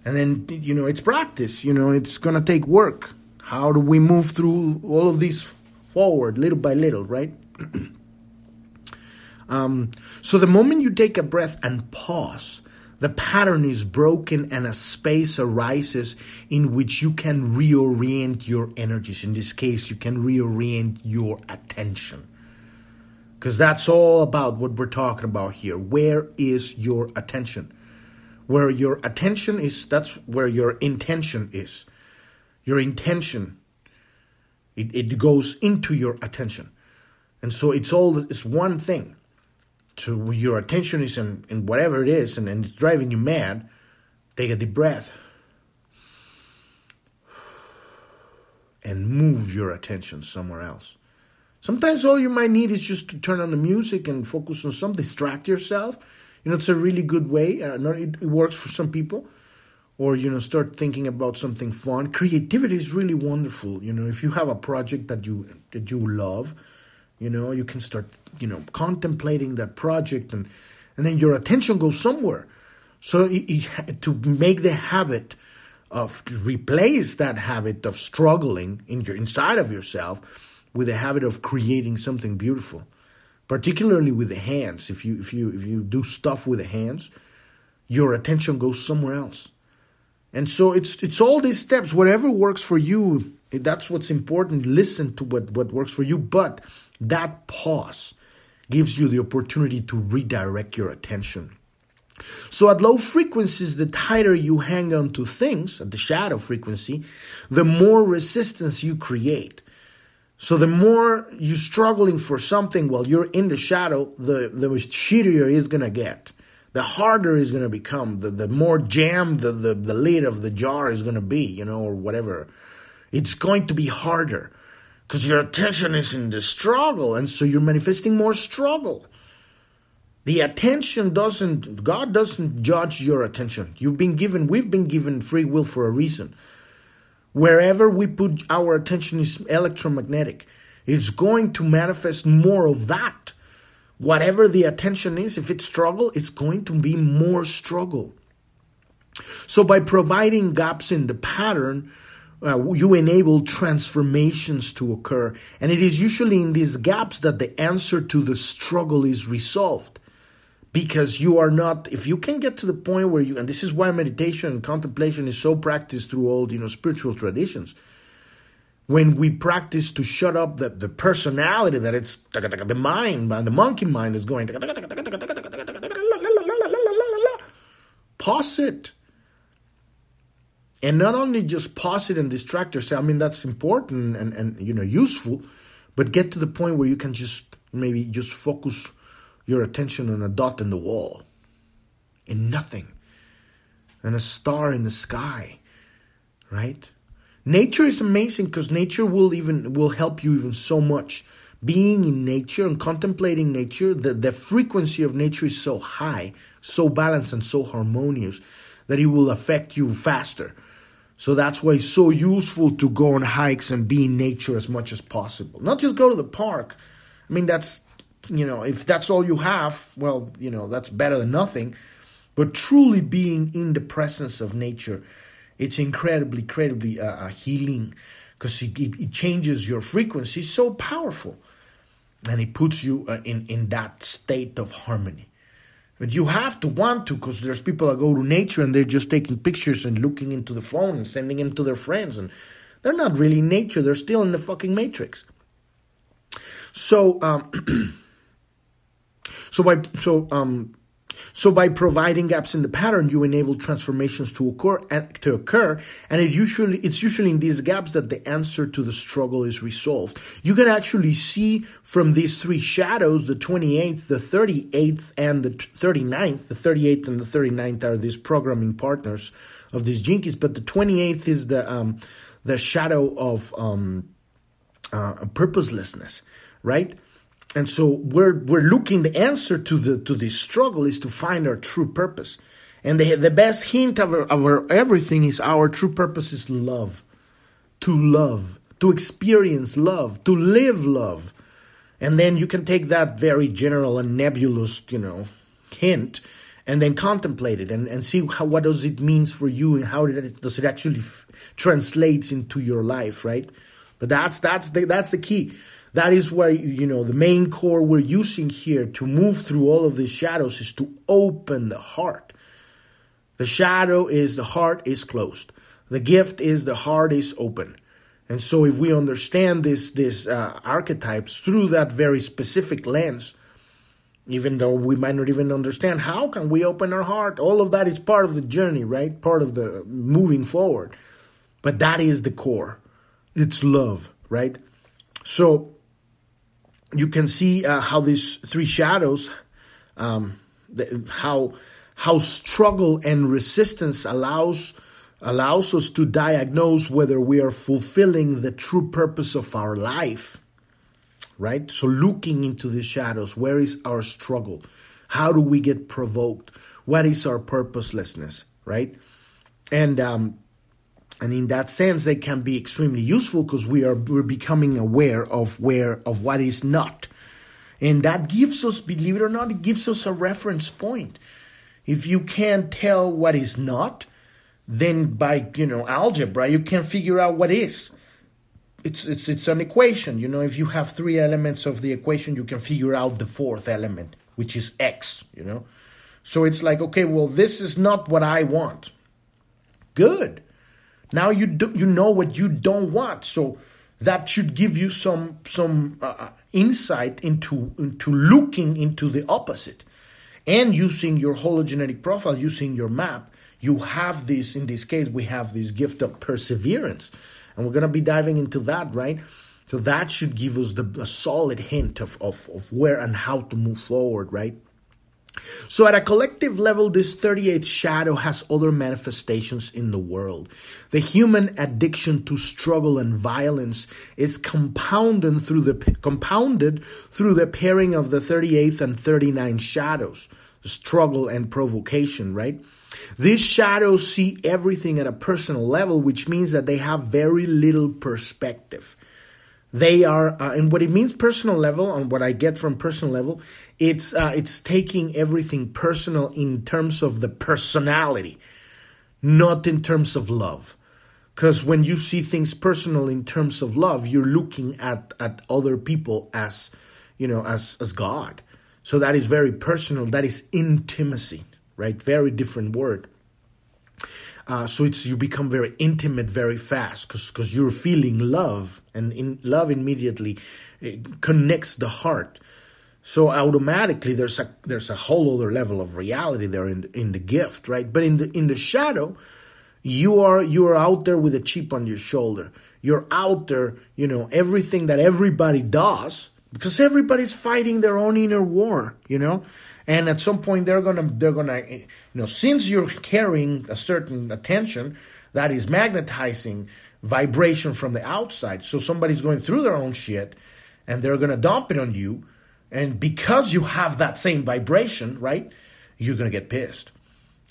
And then, you know, it's practice, you know, it's going to take work. How do we move through all of these forward, little by little, right? um, so the moment you take a breath and pause, the pattern is broken and a space arises in which you can reorient your energies. In this case, you can reorient your attention. Because that's all about what we're talking about here. Where is your attention? Where your attention is, that's where your intention is. Your intention, it, it goes into your attention. And so it's all, it's one thing. So your attention is in, in whatever it is and, and it's driving you mad, take a deep breath. And move your attention somewhere else. Sometimes all you might need is just to turn on the music and focus on something, distract yourself. You know, it's a really good way. Uh, it, it works for some people. Or, you know, start thinking about something fun. Creativity is really wonderful. You know, if you have a project that you that you love, you know, you can start, you know, contemplating that project and and then your attention goes somewhere. So it, it, to make the habit of replace that habit of struggling in your inside of yourself with a habit of creating something beautiful, particularly with the hands. If you if you if you do stuff with the hands, your attention goes somewhere else. And so it's it's all these steps. Whatever works for you, that's what's important. Listen to what, what works for you. But that pause gives you the opportunity to redirect your attention. So at low frequencies, the tighter you hang on to things, at the shadow frequency, the more resistance you create. So the more you're struggling for something while you're in the shadow, the, the shittier it's gonna get. The harder it's gonna become. The, the more jammed the, the, the lid of the jar is gonna be, you know, or whatever. It's going to be harder. Because your attention is in the struggle, and so you're manifesting more struggle. The attention doesn't, God doesn't judge your attention. You've been given, we've been given free will for a reason. Wherever we put our attention is electromagnetic. it's going to manifest more of that. Whatever the attention is, if it's struggle, it's going to be more struggle. So by providing gaps in the pattern, uh, you enable transformations to occur. And it is usually in these gaps that the answer to the struggle is resolved. Because you are not, if you can get to the point where you, and this is why meditation and contemplation is so practiced through all, you know, spiritual traditions. When we practice to shut up the, the personality that it's the mind, the monkey mind is going, pause it and not only just pause it and distract yourself. I mean, that's important and, and you know useful, but get to the point where you can just maybe just focus your attention on a dot in the wall, and nothing, and a star in the sky, right? Nature is amazing because nature will even will help you even so much. Being in nature and contemplating nature, the, the frequency of nature is so high, so balanced and so harmonious that it will affect you faster so that's why it's so useful to go on hikes and be in nature as much as possible. Not just go to the park. I mean, that's, you know, if that's all you have, well, you know, that's better than nothing. But truly being in the presence of nature, it's incredibly, incredibly uh, uh healing because it, it, changes your frequency so powerful. And it puts you uh, in, in that state of harmony. But you have to want to because there's people that go to nature and they're just taking pictures and looking into the phone and sending them to their friends. And they're not really nature, they're still in the fucking matrix. So, um, so by so um, so by providing gaps in the pattern, you enable transformations to occur and to occur, and it usually it's usually in these gaps that the answer to the struggle is resolved. You can actually see from these three shadows, the 28th, the 38th, and the 39th. The 38th and the 39th are these programming partners of these gene keys, but the 28th is the um, the shadow of um, uh, purposelessness, right? And so we're we're looking the answer to the to this struggle is to find our true purpose. And the, the best hint of our, of our everything is our true purpose is love. To love to experience love to live love. And then you can take that very general and nebulous you know hint and then contemplate it and, and see how, what does it means for you and how it, does it actually f- translates into your life right? But that's that's the, that's the key that is why, you know, the main core we're using here to move through all of these shadows is to open the heart. The shadow is the heart is closed. The gift is the heart is open. And so if we understand this, this uh, archetypes through that very specific lens, even though we might not even understand how can we open our heart, all of that is part of the journey, right? Part of the moving forward. But that is the core. It's love, right? So you can see uh, how these three shadows, um, the, how how struggle and resistance allows allows us to diagnose whether we are fulfilling the true purpose of our life. Right? So looking into the shadows, where is our struggle? How do we get provoked? What is our purposelessness? Right? And um, and in that sense they can be extremely useful because we are we're becoming aware of where of what is not. And that gives us believe it or not it gives us a reference point. If you can't tell what is not then by you know algebra you can figure out what is. It's it's it's an equation you know. If you have three elements of the equation you can figure out the fourth element which is x you know. So it's like okay well this is not what i want. Good now you do, you know what you don't want. So that should give you some some uh, uh, insight into into looking into the opposite. And using your hologenetic profile using your map you have this in this case we have this gift of perseverance. And we're going to be diving into that right? So that should give us the a solid hint of, of, of where and how to move forward right so, at a collective level, this 38th shadow has other manifestations in the world. The human addiction to struggle and violence is compounded through the compounded through the pairing of the 38th and 39 shadows, struggle and provocation, right? These shadows see everything at a personal level, which means that they have very little perspective. They are, uh, and what it means personal level, and what I get from personal level, it's uh, it's taking everything personal in terms of the personality, not in terms of love. Because when you see things personal in terms of love, you're looking at at other people as, you know, as as God. So that is very personal. That is intimacy, right? Very different word. Uh, so it's you become very intimate very fast because you're feeling love and in love immediately connects the heart so automatically there's a there's a whole other level of reality there in in the gift right? But in the in the shadow you are you are out there with a chip on your shoulder. You're out there you know everything that everybody does because everybody's fighting their own inner war you know? And at some point they're gonna they're gonna you know since you're carrying a certain attention that is magnetizing vibration from the outside so somebody's going through their own shit and they're gonna dump it on you and because you have that same vibration right you're gonna get pissed.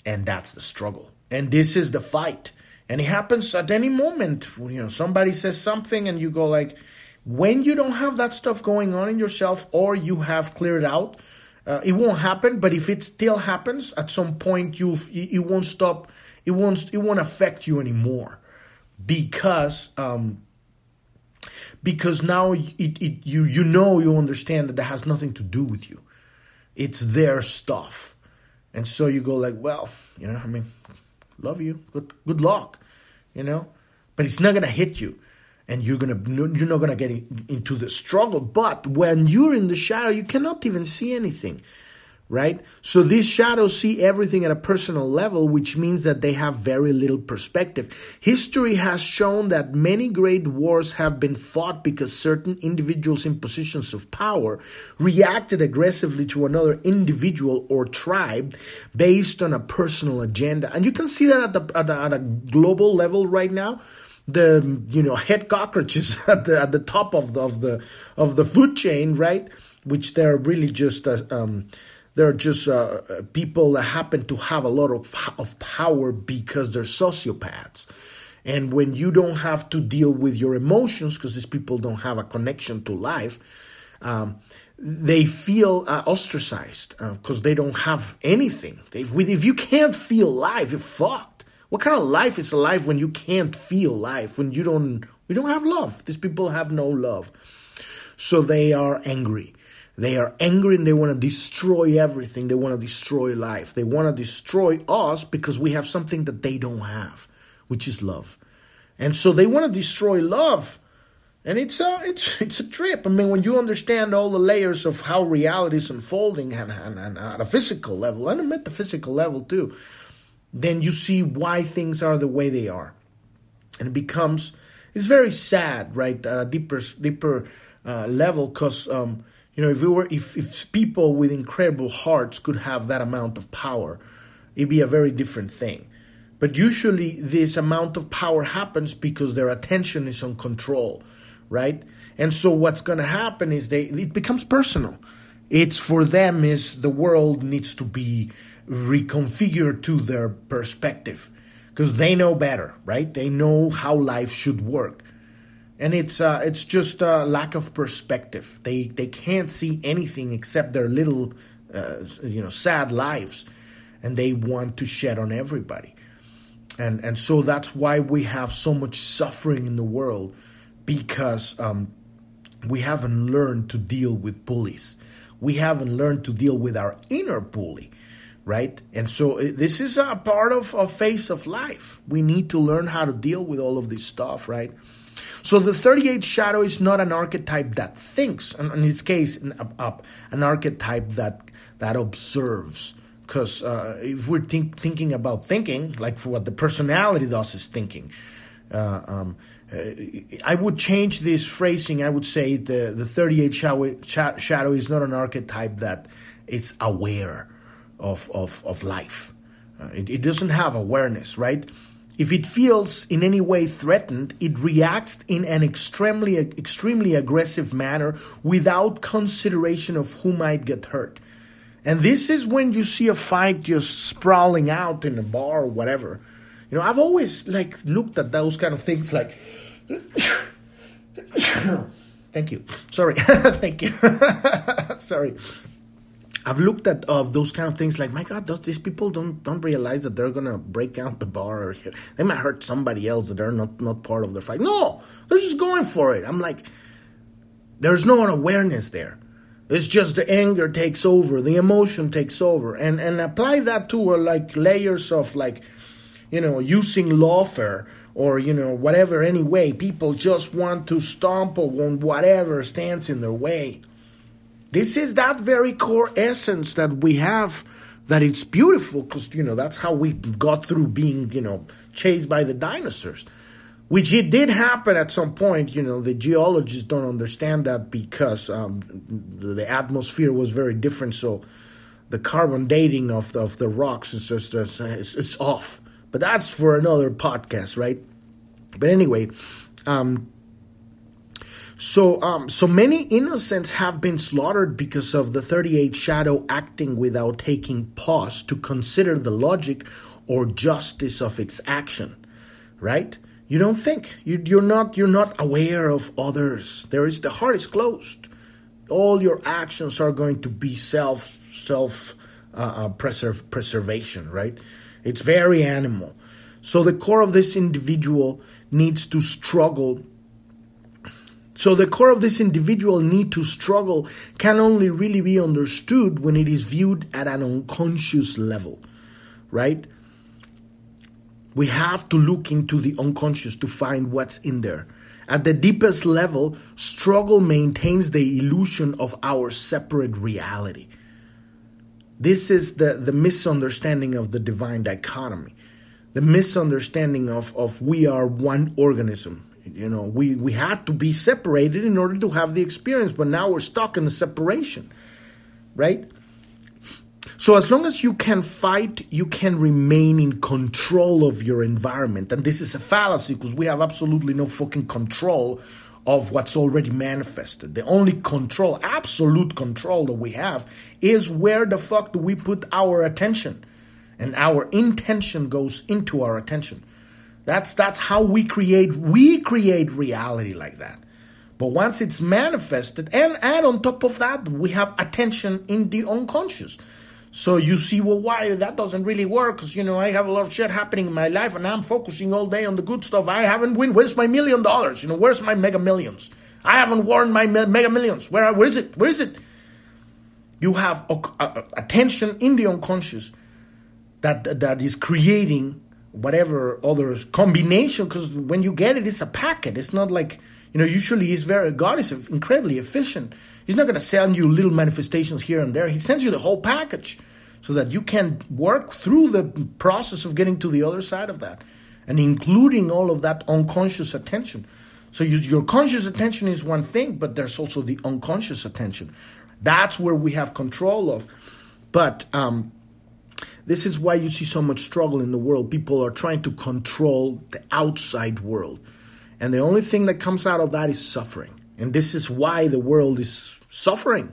And that's the struggle. And this is the fight. And it happens at any moment. You know somebody says something and you go like when you don't have that stuff going on in yourself or you have cleared out uh, it won't happen, but if it still happens, at some point you it won't stop. It won't it won't affect you anymore, because um, because now it, it you you know you understand that that has nothing to do with you. It's their stuff, and so you go like, well, you know, I mean, love you, good good luck, you know, but it's not gonna hit you. And you're gonna you're not gonna get into the struggle. But when you're in the shadow, you cannot even see anything, right? So these shadows see everything at a personal level, which means that they have very little perspective. History has shown that many great wars have been fought because certain individuals in positions of power reacted aggressively to another individual or tribe based on a personal agenda, and you can see that at the at a, at a global level right now the you know head cockroaches at the at the top of the of the of the food chain, right? Which they're really just uh, um, they're just uh, people that happen to have a lot of of power because they're sociopaths. And when you don't have to deal with your emotions, because these people don't have a connection to life, um, they feel uh, ostracized because uh, they don't have anything. If, if you can't feel life, you're fucked. What kind of life is life when you can't feel life, when you don't we don't have love. These people have no love. So they are angry. They are angry and they want to destroy everything. They want to destroy life. They want to destroy us because we have something that they don't have, which is love. And so they want to destroy love. And it's a it's it's a trip. I mean, when you understand all the layers of how reality is unfolding and, and, and at a physical level and a metaphysical level too, then you see why things are the way they are. And it becomes, it's very sad, right, at a deeper, deeper uh, level, because, um, you know, if, we were, if, if people with incredible hearts could have that amount of power, it'd be a very different thing. But usually, this amount of power happens because their attention is on control, right? And so, what's going to happen is they it becomes personal. It's for them is the world needs to be reconfigured to their perspective because they know better, right? They know how life should work. And it's uh, it's just a lack of perspective. They they can't see anything except their little uh, you know sad lives, and they want to shed on everybody. And and so that's why we have so much suffering in the world because um, we haven't learned to deal with bullies. We haven't learned to deal with our inner bully right? And so uh, this is a part of a phase of life. We need to learn how to deal with all of this stuff, right? So the 38th shadow is not an archetype that thinks, and in its case, an, an archetype that that observes. Because uh, if we're think, thinking about thinking, like for what the personality does is thinking, uh, um, uh, I would change this phrasing. I would say the the 38th shadow, shadow is not an archetype that is aware of, of, of life. Uh, it, it doesn't have awareness, right? If it feels in any way threatened, it reacts in an extremely extremely aggressive manner without consideration of who might get hurt. And this is when you see a fight just sprawling out in a bar or whatever. You know, I've always like looked at those kind of things like Thank you. Sorry. Thank you. Sorry. I've looked at uh, those kind of things like, my God, those, these people don't don't realize that they're gonna break out the bar or they might hurt somebody else that they're not not part of the fight. No, they're just going for it. I'm like, there's no awareness there. It's just the anger takes over, the emotion takes over, and and apply that to uh, like layers of like, you know, using lawfare or you know whatever. Anyway, people just want to stomp on whatever stands in their way. This is that very core essence that we have. That it's beautiful because you know that's how we got through being you know chased by the dinosaurs which it did happen at some point. You know, the geologists don't understand that because um, the atmosphere was very different. So the carbon dating of the, of the rocks is just it's, it's off. But that's for another podcast, right? But anyway, um, so um, so many innocents have been slaughtered because of the 38 shadow acting without taking pause to consider the logic or justice of its action, right? You don't think. You, you're not. You're not aware of others. There is the heart is closed. All your actions are going to be self self uh, uh, preserve, preservation. Right? It's very animal. So the core of this individual needs to struggle. So the core of this individual need to struggle can only really be understood when it is viewed at an unconscious level, right? We have to look into the unconscious to find what's in there. At the deepest level, struggle maintains the illusion of our separate reality. This is the, the misunderstanding of the divine dichotomy, the misunderstanding of, of we are one organism. You know, we, we had to be separated in order to have the experience, but now we're stuck in the separation, right? So as long as you can fight, you can remain in control of your environment. And this is a fallacy because we have absolutely no fucking control of what's already manifested. The only control, absolute control that we have is where the fuck do we put our attention? And our intention goes into our attention. That's that's how we create we create reality like that. But once it's manifested and and on top of that, we have attention in the unconscious. So you see, well, why that doesn't really work? Because you know I have a lot of shit happening in my life, and I'm focusing all day on the good stuff. I haven't win. Where's my million dollars? You know, where's my mega millions? I haven't won my mega millions. Where where is it? Where is it? You have a, a, attention in the unconscious that that is creating whatever other combination. Because when you get it, it's a packet. It's not like you know. Usually, he's very God is incredibly efficient He's not going to send you little manifestations here and there. He sends you the whole package so that you can work through the process of getting to the other side of that and including all of that unconscious attention. So you, your conscious attention is one thing, but there's also the unconscious attention. That's where we have control of. But um, this is why you see so much struggle in the world. People are trying to control the outside world. And the only thing that comes out of that is suffering. And this is why the world is suffering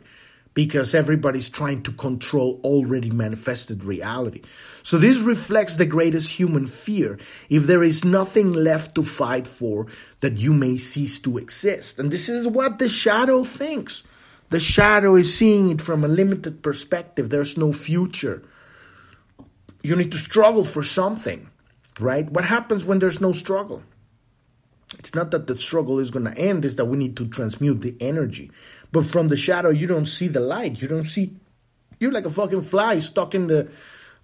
because everybody's trying to control already manifested reality. So this reflects the greatest human fear. If there is nothing left to fight for, that you may cease to exist. And this is what the shadow thinks. The shadow is seeing it from a limited perspective. There's no future. You need to struggle for something, right? What happens when there's no struggle? It's not that the struggle is going to end, it's that we need to transmute the energy. But from the shadow, you don't see the light. You don't see, you're like a fucking fly stuck in the,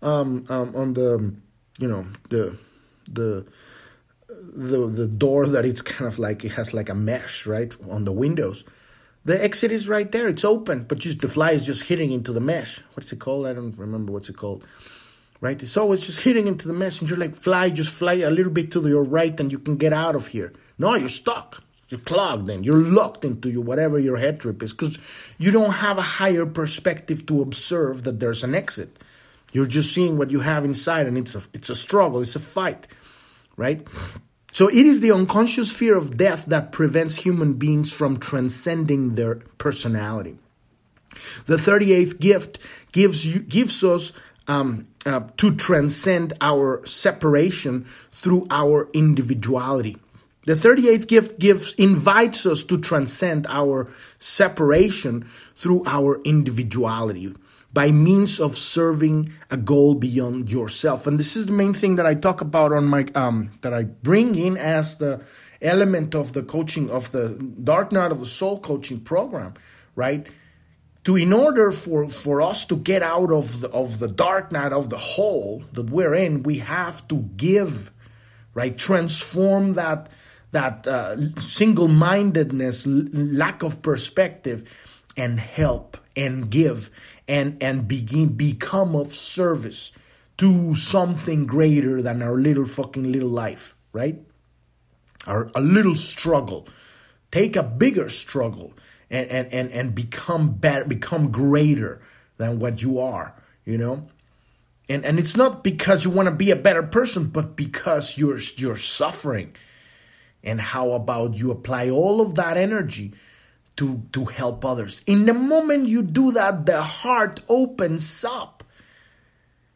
um, um on the, you know, the, the, the, the door that it's kind of like, it has like a mesh, right, on the windows. The exit is right there. It's open, but just the fly is just hitting into the mesh. What's it called? I don't remember what's it called right? It's always just hitting into the you're like, fly, just fly a little bit to your right, and you can get out of here. No, you're stuck. You're clogged then. You're locked into your whatever your head trip is because you don't have a higher perspective to observe that there's an exit. You're just seeing what you have inside, and it's a it's a struggle, it's a fight, right? So it is the unconscious fear of death that prevents human beings from transcending their personality. The 38th gift gives you gives us um, uh, to transcend our separation through our individuality. The 38th gift gives invites us to transcend our separation through our individuality by means of serving a goal beyond yourself. And this is the main thing that I talk about on my um that I bring in as the element of the coaching of the dark night of the soul coaching program, right? To in order for for us to get out of the of the dark night of the hole that we're in, we have to give, right? Transform that that uh, single-mindedness, lack of perspective, and help and give and and begin become of service to something greater than our little fucking little life, right? Our a little struggle. Take a bigger struggle and and and, and become better, become greater than what you are, you know? And and it's not because you want to be a better person, but because you're you're suffering. And how about you apply all of that energy to, to help others. In the moment you do that, the heart opens up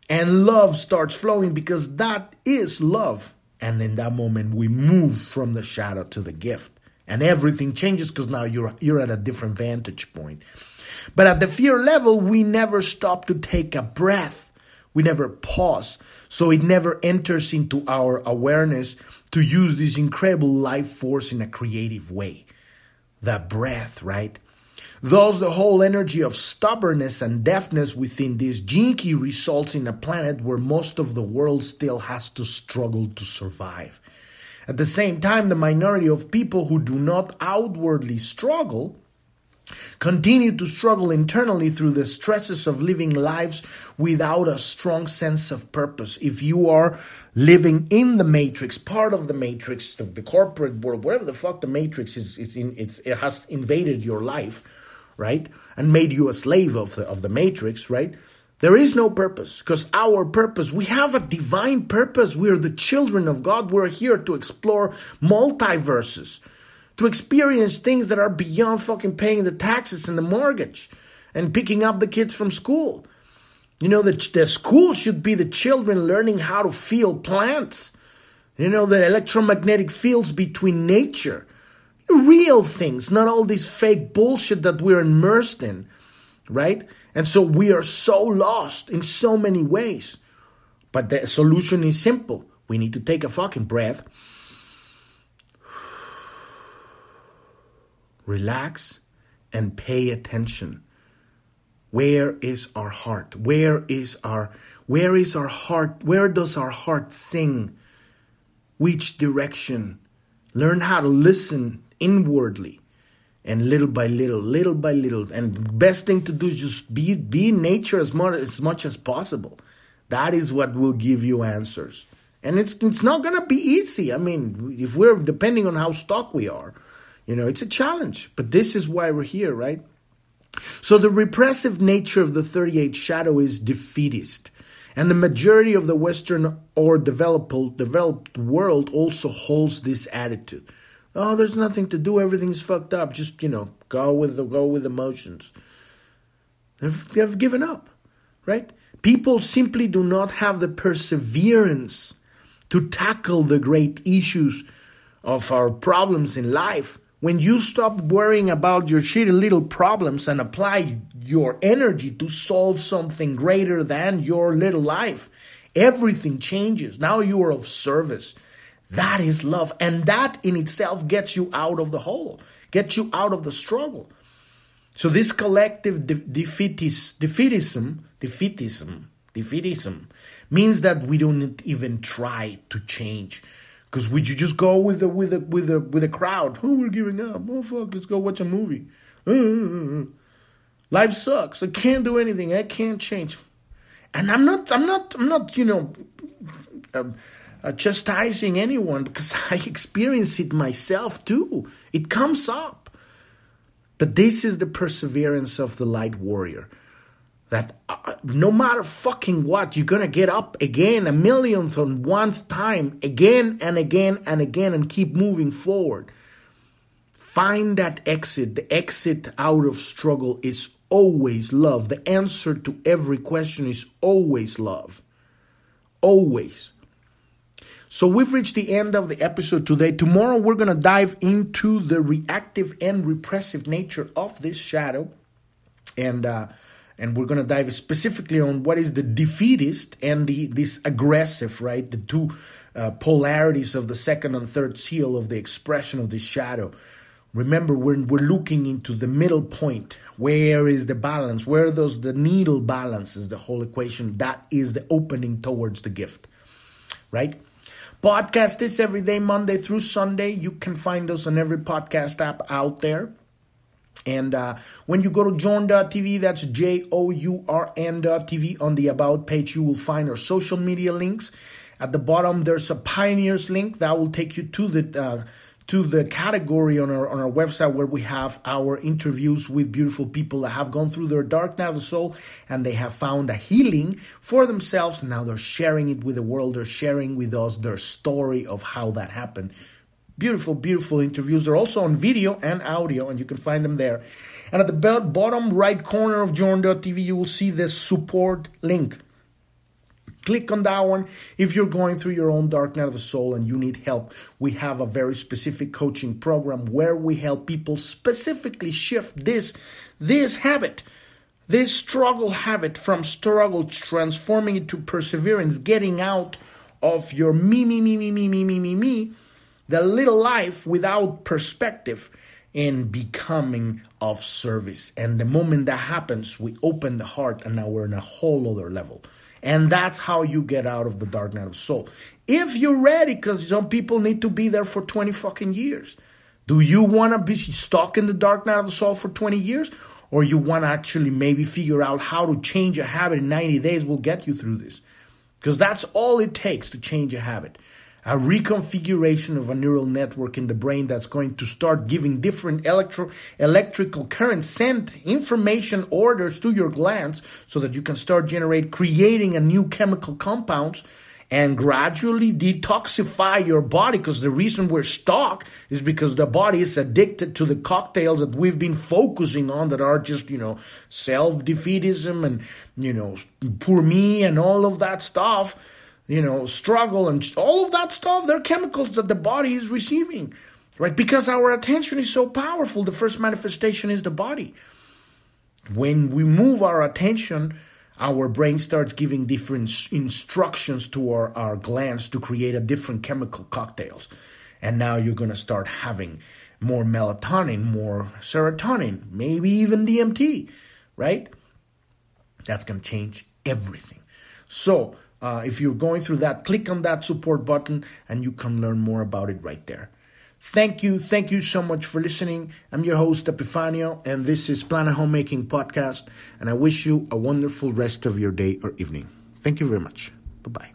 and love starts flowing because that is love. And in that moment, we move from the shadow to the gift. And everything changes because now you're, you're at a different vantage point. But at the fear level, we never stop to take a breath. We never pause. So it never enters into our awareness to use this incredible life force in a creative way the breath, right? Thus, the whole energy of stubbornness and deafness within this key results in a planet where most of the world still has to struggle to survive. At the same time, the minority of people who do not outwardly struggle continue to struggle internally through the stresses of living lives without a strong sense of purpose. If you are living in the matrix, part of the matrix, the, the corporate world, whatever the fuck the matrix is, it's in, it's, it has invaded your life, right? And made you a slave of the, of the matrix, right? There is no purpose because our purpose, we have a divine purpose. We're the children of God. We're here to explore multiverses to experience things that are beyond fucking paying the taxes and the mortgage and picking up the kids from school. You know, the, the school should be the children learning how to feel plants. You know, the electromagnetic fields between nature. Real things, not all this fake bullshit that we're immersed in, right? And so we are so lost in so many ways. But the solution is simple. We need to take a fucking breath relax and pay attention. Where is our heart? Where is our where is our heart? Where does our heart sing? Which direction? Learn how to listen inwardly and little by little, little by little. And best thing to do is just be be in nature as much as much as possible. That is what will give you answers. And it's it's not gonna be easy. I mean, if we're depending on how stuck we are, you know, it's a challenge, but this is why we're here, right? So the repressive nature of the 38 shadow is defeatist. And the majority of the Western or developed, developed world also holds this attitude. Oh, there's nothing to do. Everything's fucked up. Just, you know, go with the, go with emotions. They've, they've given up, right? People simply do not have the perseverance to tackle the great issues of our problems in life when you stop worrying about your shitty little problems and apply your energy to solve something greater than your little life, everything changes. Now you are of service. That is love. And that in itself gets you out of the hole, gets you out of the struggle. So this collective de- defeatis- defeatism, defeatism, defeatism means that we don't even try to change. Because would you just go with the with the with the with the crowd? Oh, we're giving up. Oh fuck, let's go watch a movie. Uh, uh, uh, Life sucks. I can't do anything. I can't change. And I'm not. I'm not. I'm not. You know, um, uh, chastising anyone because I experience it myself too. It comes up. But this is the perseverance of the light warrior that uh, no matter fucking what, you're gonna get up again, a millionth on one time, again and again and again, and keep moving forward. Find that exit. The exit out of struggle is always love. The answer to every question is always love. Always. So we've reached the end of the episode today. Tomorrow we're going to dive into the reactive and repressive nature of this shadow. And uh, and we're going to dive specifically on what is the defeatist and the this aggressive, right? The two uh, polarities of the second and third seal of the expression of this shadow. Remember, we're, we're looking into the middle point. Where is the balance? Where does the needle balances the whole equation? That is the opening towards the gift, right? Podcast this every day, Monday through Sunday. You can find us on every podcast app out there. And uh, when you go to journ.tv, that's J O U R N.tv, on the About page, you will find our social media links. At the bottom, there's a Pioneers link that will take you to the. Uh, to the category on our on our website where we have our interviews with beautiful people that have gone through their dark night of the soul and they have found a healing for themselves. Now they're sharing it with the world. They're sharing with us their story of how that happened. Beautiful beautiful interviews. They're also on video and audio and you can find them there. And at the bottom right corner of journ.tv you will see the support link Click on that one. If you're going through your own dark night of the soul and you need help, we have a very specific coaching program where we help people specifically shift this this habit, this struggle habit from struggle, transforming it to perseverance, getting out of your me, me, me, me, me, me, me, me, me, the little life without perspective and becoming of service. And the moment that happens, we open the heart and now we're in a whole other level. And that's how you get out of the dark night of soul. If you're ready, because some people need to be there for 20 fucking years. Do you want to be stuck in the dark night of the soul for 20 years? Or you want to actually maybe figure out how to change a habit in 90 days will get you through this? Because that's all it takes to change a habit a reconfiguration of a neural network in the brain that's going to start giving different electro electrical currents send information orders to your glands so that you can start generate creating a new chemical compounds and gradually detoxify your body. Because the reason we're stuck is because the body is addicted to the cocktails that we've been focusing on that are just you know self-defeatism and you know poor me and all of that stuff you know, struggle and all of that stuff, they're chemicals that the body is receiving, right? Because our attention is so powerful, the first manifestation is the body. When we move our attention, our brain starts giving different instructions to our, our glands to create a different chemical cocktails. And now you're going to start having more melatonin, more serotonin, maybe even DMT, right? That's going to change everything. So, uh, if you're going through that, click on that support button and you can learn more about it right there. Thank you. Thank you so much for listening. I'm your host, Epifanio, and this is Planet Homemaking Podcast. And I wish you a wonderful rest of your day or evening. Thank you very much. Bye bye.